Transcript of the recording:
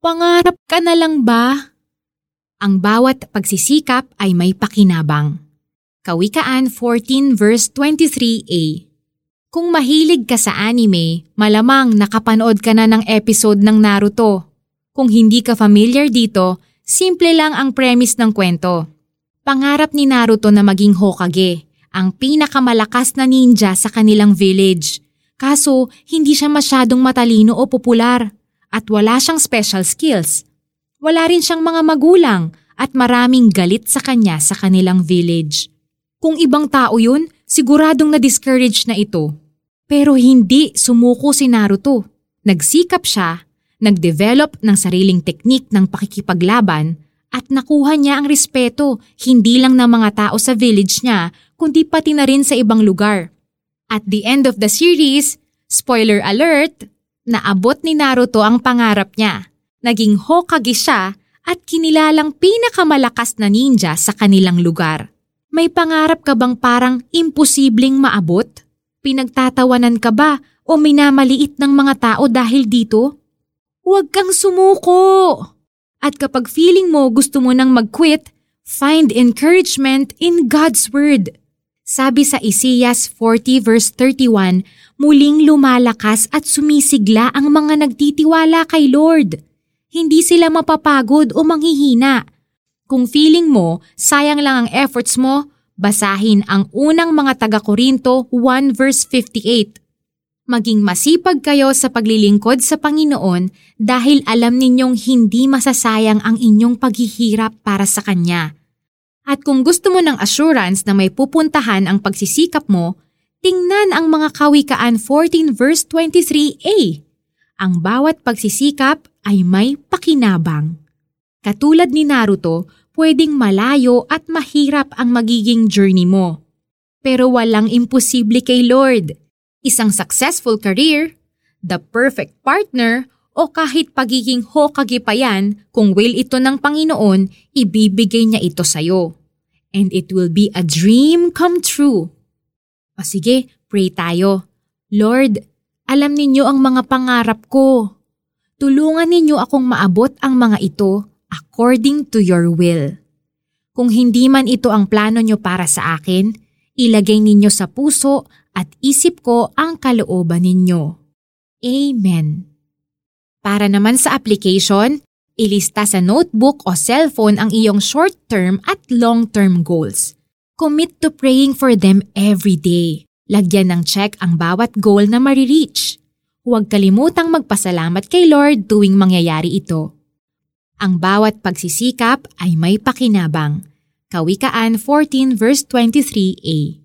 Pangarap ka na lang ba? Ang bawat pagsisikap ay may pakinabang. Kawikaan 14 verse 23a Kung mahilig ka sa anime, malamang nakapanood ka na ng episode ng Naruto. Kung hindi ka familiar dito, simple lang ang premise ng kwento. Pangarap ni Naruto na maging Hokage, ang pinakamalakas na ninja sa kanilang village. Kaso, hindi siya masyadong matalino o popular at wala siyang special skills. Wala rin siyang mga magulang at maraming galit sa kanya sa kanilang village. Kung ibang tao yun, siguradong na-discourage na ito. Pero hindi sumuko si Naruto. Nagsikap siya, nag-develop ng sariling teknik ng pakikipaglaban at nakuha niya ang respeto hindi lang ng mga tao sa village niya kundi pati na rin sa ibang lugar. At the end of the series, spoiler alert, naabot ni Naruto ang pangarap niya. Naging Hokage siya at kinilalang pinakamalakas na ninja sa kanilang lugar. May pangarap ka bang parang imposibleng maabot? Pinagtatawanan ka ba o minamaliit ng mga tao dahil dito? Huwag kang sumuko! At kapag feeling mo gusto mo nang mag-quit, find encouragement in God's Word. Sabi sa Isaias 40 verse 31, muling lumalakas at sumisigla ang mga nagtitiwala kay Lord. Hindi sila mapapagod o manghihina. Kung feeling mo, sayang lang ang efforts mo, basahin ang unang mga taga-Korinto 1 verse 58. Maging masipag kayo sa paglilingkod sa Panginoon dahil alam ninyong hindi masasayang ang inyong paghihirap para sa Kanya. At kung gusto mo ng assurance na may pupuntahan ang pagsisikap mo, tingnan ang mga Kawikaan 14 verse 23a. Ang bawat pagsisikap ay may pakinabang. Katulad ni Naruto, pwedeng malayo at mahirap ang magiging journey mo. Pero walang imposible kay Lord. Isang successful career, the perfect partner, o kahit pagiging Hokage pa yan, kung will ito ng Panginoon, ibibigay niya ito sa'yo and it will be a dream come true. O sige, pray tayo. Lord, alam ninyo ang mga pangarap ko. Tulungan ninyo akong maabot ang mga ito according to your will. Kung hindi man ito ang plano nyo para sa akin, ilagay ninyo sa puso at isip ko ang kalooban ninyo. Amen. Para naman sa application, Ilista sa notebook o cellphone ang iyong short-term at long-term goals. Commit to praying for them every day. Lagyan ng check ang bawat goal na marireach. Huwag kalimutang magpasalamat kay Lord tuwing mangyayari ito. Ang bawat pagsisikap ay may pakinabang. Kawikaan 14 verse 23a